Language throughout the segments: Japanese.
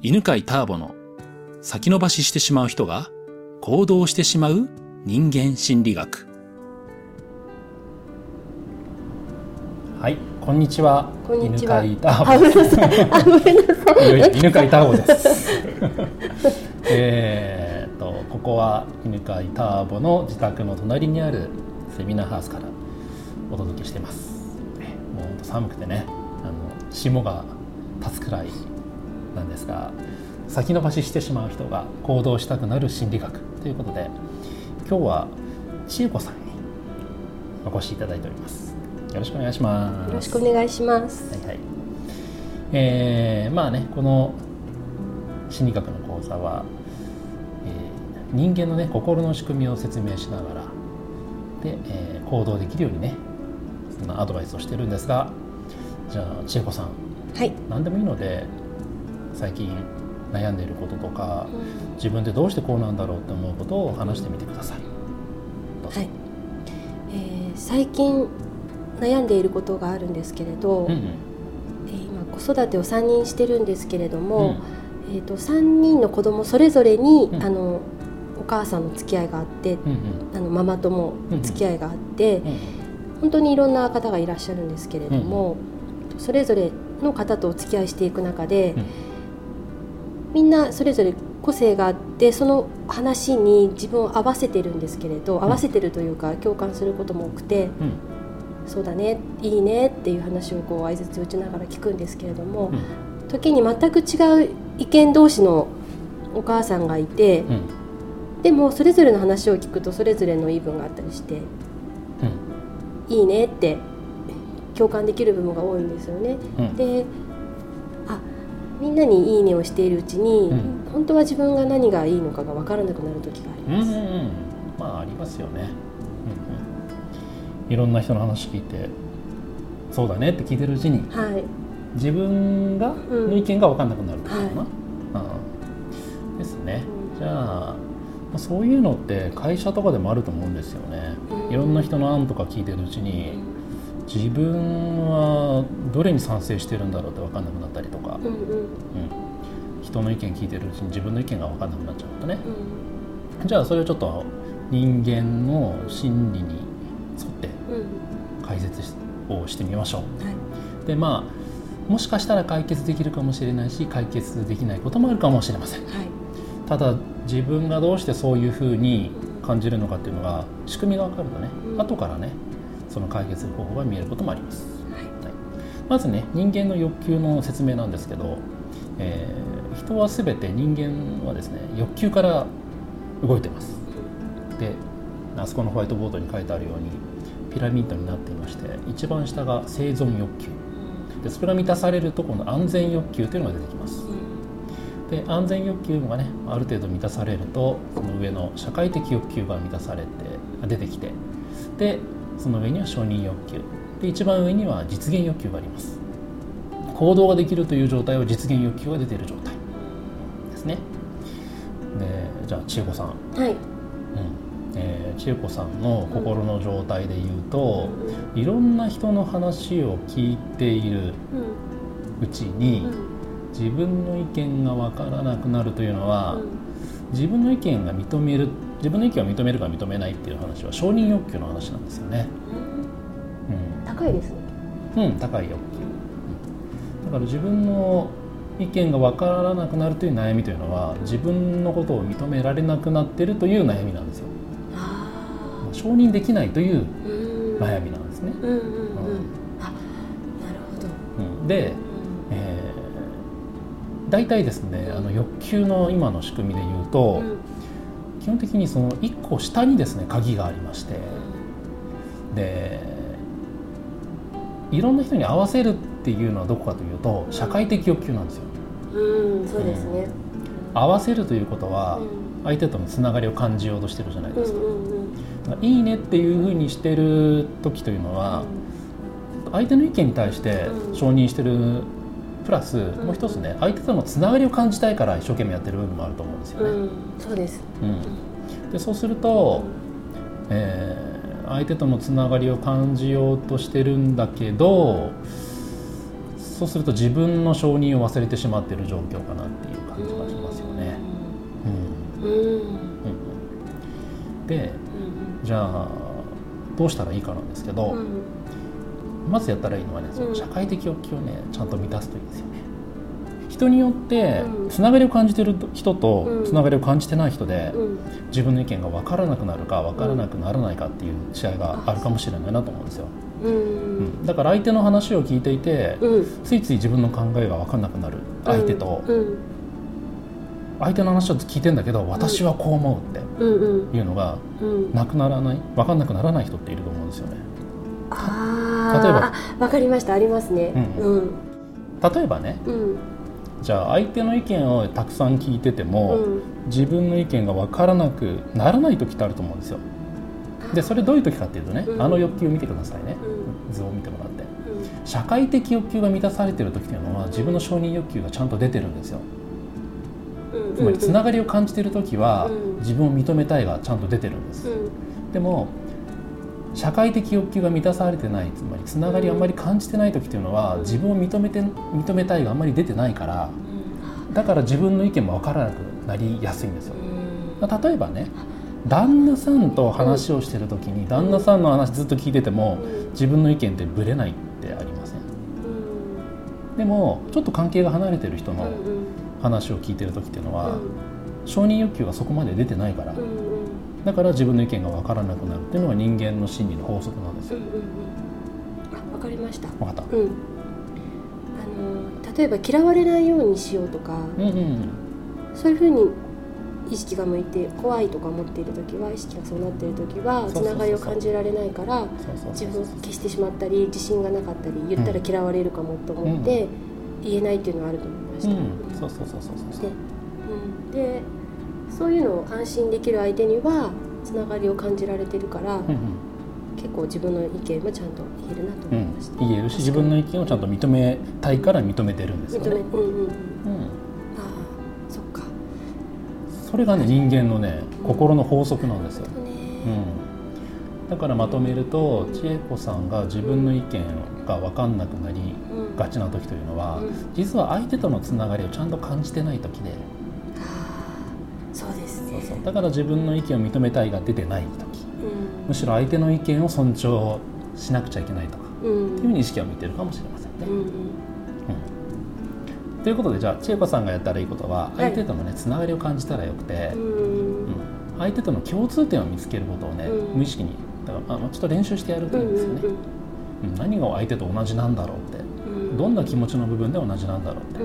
犬飼ターボの先延ばししてしまう人が行動してしまう人間心理学はい、こんにちは。こんにちは犬飼ターボあ、ごめんなさい。あ、ごめんなさい。いやいや犬飼ターボです。えーっとここは犬飼ターボの自宅の隣にあるセミナーハウスからお届けしてます。ねもう寒くてね、あの霜が立つくらいなんですが、先延ばししてしまう人が行動したくなる心理学ということで、今日は千恵子さんにお越しいただいております。よろしくお願いします。よろしくお願いします。はいはい。えーまあねこの心理学の講座は、えー人間のね心の仕組みを説明しながらで、えー行動できるようにねそんなアドバイスをしてるんですがじゃあ千恵子さんはい。何でもいいので最近悩んでいることとか自分でどうしてこうなんだろうって思うことを話してみてください。はい。えー最近悩んでいることがあるんですけれど、うんうん。えー今子育てを3人してるんですけれども、えっ、と3人の子供それぞれに、うん。あのお母さんの付き合いがあって、うんうん。あのママとも付き合いがあって、うん本当にいろんな方がいらっしゃるんですけれども、それぞれの方とお付き合いしていく中で、うんみんなそれぞれ個性があってその話に自分を合わせてるんですけれど、合わせてるというか共感することも多くてうん。そうだねいいねっていう話をこう相槌を打ちながら聞くんですけれども、うん。時に全く違う意見同士のお母さんがいて、うん。でもそれぞれの話を聞くとそれぞれの言い分があったりしてうん。いいねって共感できる部分が多いんですよね。うん。であみんなに「いいね」をしているうちに、うん。本当は自分が何がいいのかが分からなくなる時があります。うんうんうん、まあありますよね、うんうん、いろんな人の話聞いてそうだねって聞いてるうちにはい、自分がうんの意見が分かんなくなるってことかな、はうん。ですね。うんじゃあまあそういうのって会社とかでもあると思うんですよね。うん。いろんな人の案とか聞いてるうちに自分はどれに賛成してるんだろうって分かんなくなったりとか、うんうん。うん、人の意見聞いてるうちに自分の意見が分かんなくなっちゃうとね。うんじゃあそれをちょっと人間の心理に沿ってうん。解説しをしてみましょう。はい。でまあもしかしたら解決できるかもしれないし解決できないこともあるかもしれません。はい。ただ自分がどうしてそういうふうに感じるのかっていうのが仕組みが分かるとね、うん。後からねその解決方法が見えることもあります。まずね人間の欲求の説明なんですけど、えー人は全て人間はですね欲求から動いてます。であそこのホワイトボードに書いてあるようにピラミッドになっていまして一番下が生存欲求。でそれが満たされるとこの安全欲求というのが出てきます。で安全欲求がねある程度満たされるとその上の社会的欲求が満たされて出てきてでその上には承認欲求。で一番上には実現欲求があります。行動ができるという状態は実現欲求が出ている状態ですね。でじゃあ千恵子さん。はい。うん。えー千恵子さんの心の状態で言うと、いろんな人の話を聞いているうちに、うん。自分の意見が分からなくなるというのは、自分の意見が認める自分の意見を認めるか認めないっていう話は承認欲求の話なんですよね。うん高いですね。うん、うん、高い欲求、うんだから自分の意見が分からなくなるという悩みというのは自分のことを認められなくなっているという悩みなんですよ。あ承認できないという悩みなんですね。うんうんうん。うんあ、なるほど。うんで、うんえー大体ですねあの欲求の今の仕組みで言うと、うん基本的にその1個下にですね鍵がありましてでいろんな人に合わせるっていうのはどこかというと社会的欲求なんですよ。うん、そうですね。合わせるということはうん相手とのつながりを感じようとしてるじゃないうんですか。いいねっていうふうにしてる時というのは相手の意見に対してうん承認してるプラスもう一つね相手とのつながりを感じたいから一生懸命やってる部分もあると思うんですよね。うん、そうです。うん、でそうすると、えー相手とのつながりを感じようとしてるんだけどそうすると自分の承認を忘れてしまっている状況かなっていう感じがしますよね。うん。でじゃあどうしたらいいかなんですけど、うんまずやったらいいのはねそうん。の社会的欲求をねちゃんと満たすといいですよね。人によってうん。つながりを感じてる人とうん。つながりを感じてない人でうん。自分の意見が分からなくなるか分からなくならないかっていう違いがあるかもしれないなと思うんですよ。ううん。んだから相手の話を聞いていてうん。ついつい自分の考えが分からなくなる相手とうん。相手の話を聞いてんだけど私はこう思うっていうのがうん。なくならない分かんなくならない人っていると思うんですよね。あ例えば。ああわかりました。ありますね。ううん。例えばねうんじゃあ相手の意見をたくさん聞いててうも、ん。自分の意見が分からなくならない時ってあると思うんですよ。でそれどういう時かっていうとね、うん。あの欲求を見てくださいね。う図を見てもらって。ん。社会的欲求が満たされてる時っていうのは自分の承認欲求がちゃんと出てるんですよ。うん。つまりつながりを感じてる時はうん。自分を認めたいがちゃんと出てるんです。うん。でも社会的欲求が満たされてないつまりつながりをあんまり感じてない時っていうのは自分を認めて認めたいがあんまり出てないからだから自分の意見も分からなくなりやすいんですよ。うん。例えばね旦那さんと話をしてる時に旦那さんの話ずっと聞いててもうん自分の意見ってぶれないってありません。うん。でもちょっと関係が離れてる人の話を聞いてる時っていうのはうん。承認欲求がそこまで出てないからだから自分の意見が分からなくなるっていうのが人間の心理の法則なんですよ。うんうんうん。あわかりました。分かった。うん。あの例えば嫌われないようにしようとかうんうんそういうふうに意識が向いて怖いとか思っている時は意識がそうなっている時はつながりを感じられないから自分を消してしまったり自信がなかったり言ったら嫌われるかもと思って言えないっていうのはあると思いました、うん。そうそうそうそうそう。で,、うん、でそういうのを安心できる相手にはつながりを感じられてるから、うんうん。結構自分の意見もちゃんと言えるなとうん思いました、言えるし自分の意見をちゃんと認めたいから認めてるんですよ認めね、うんうんうん。うん、ああそっか。それがね人間のね心の法則なんですよ、ね。うん、だからまとめると千恵子さんが自分の意見が分かんなくなりうん。がちな時というのはうん。実は相手とのつながりをちゃんと感じてない時でそうそう。だから自分の意見を認めたいが出てない時。うん。むしろ相手の意見を尊重しなくちゃいけないとか。うん。っていうふうに意識を向いてるかもしれませんね。うんということでじゃあ千恵子さんがやったらいいことははい。相手とのねつながりを感じたらよくて、うん。うん。相手との共通点を見つけることをね、うん。無意識にだからまあちょっと練習してやるといいんですよね、うん何が相手と同じなんだろうって。うん。どんな気持ちの部分で同じなんだろうって。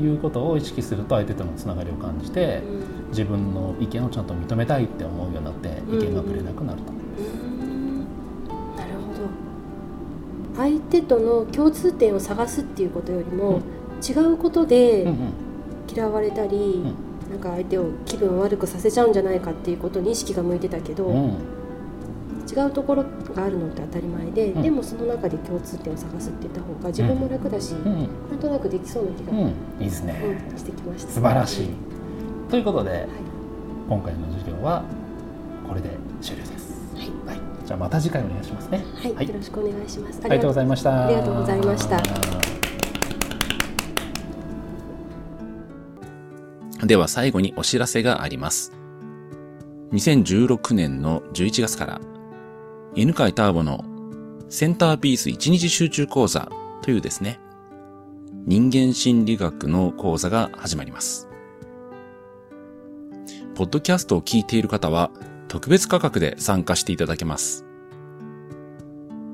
いうことを意識すると相手とのつながりを感じてうん自分の意見をちゃんと認めたいって思うようになって意見がぶれなくなると。うん。なるほど。相手との共通点を探すっていうことよりも、違うことでうんうん。嫌われたり、なんか相手を気分を悪くさせちゃうんじゃないかっていうことに意識が向いてたけど、うん。違うところがあるのって当たり前で、うん。でもその中で共通点を探すって言った方が自分も楽だし、うん。なんとなくできそうな気が、うん、いいですね、うん。してきました。素晴らしいということではい。今回の授業はこれで終了です、はい。はい、じゃあまた次回お願いしますね。はい、よろしくお願いします。ありがとうございました。ありがとうございました。では最後にお知らせがあります。2016年の11月から、犬飼ターボのセンターピース1日集中講座というですね、人間心理学の講座が始まります。ポッドキャストを聞いている方は特別価格で参加していただけます。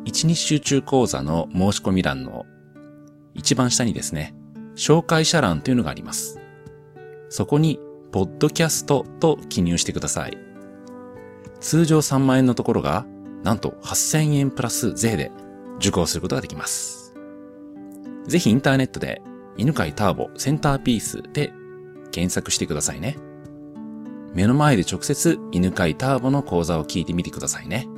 1日集中講座の申し込み欄の一番下にですね、紹介者欄というのがあります。そこに、ポッドキャストと記入してください。通常3万円のところが、なんと8000円プラス税で受講することができます。ぜひインターネットで、犬飼ターボセンターピースで検索してくださいね。目の前で直接犬飼ターボの講座を聞いてみてくださいね。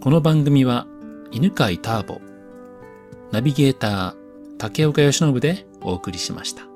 この番組は、犬飼ターボ、ナビゲーター、竹岡義信でお送りしました。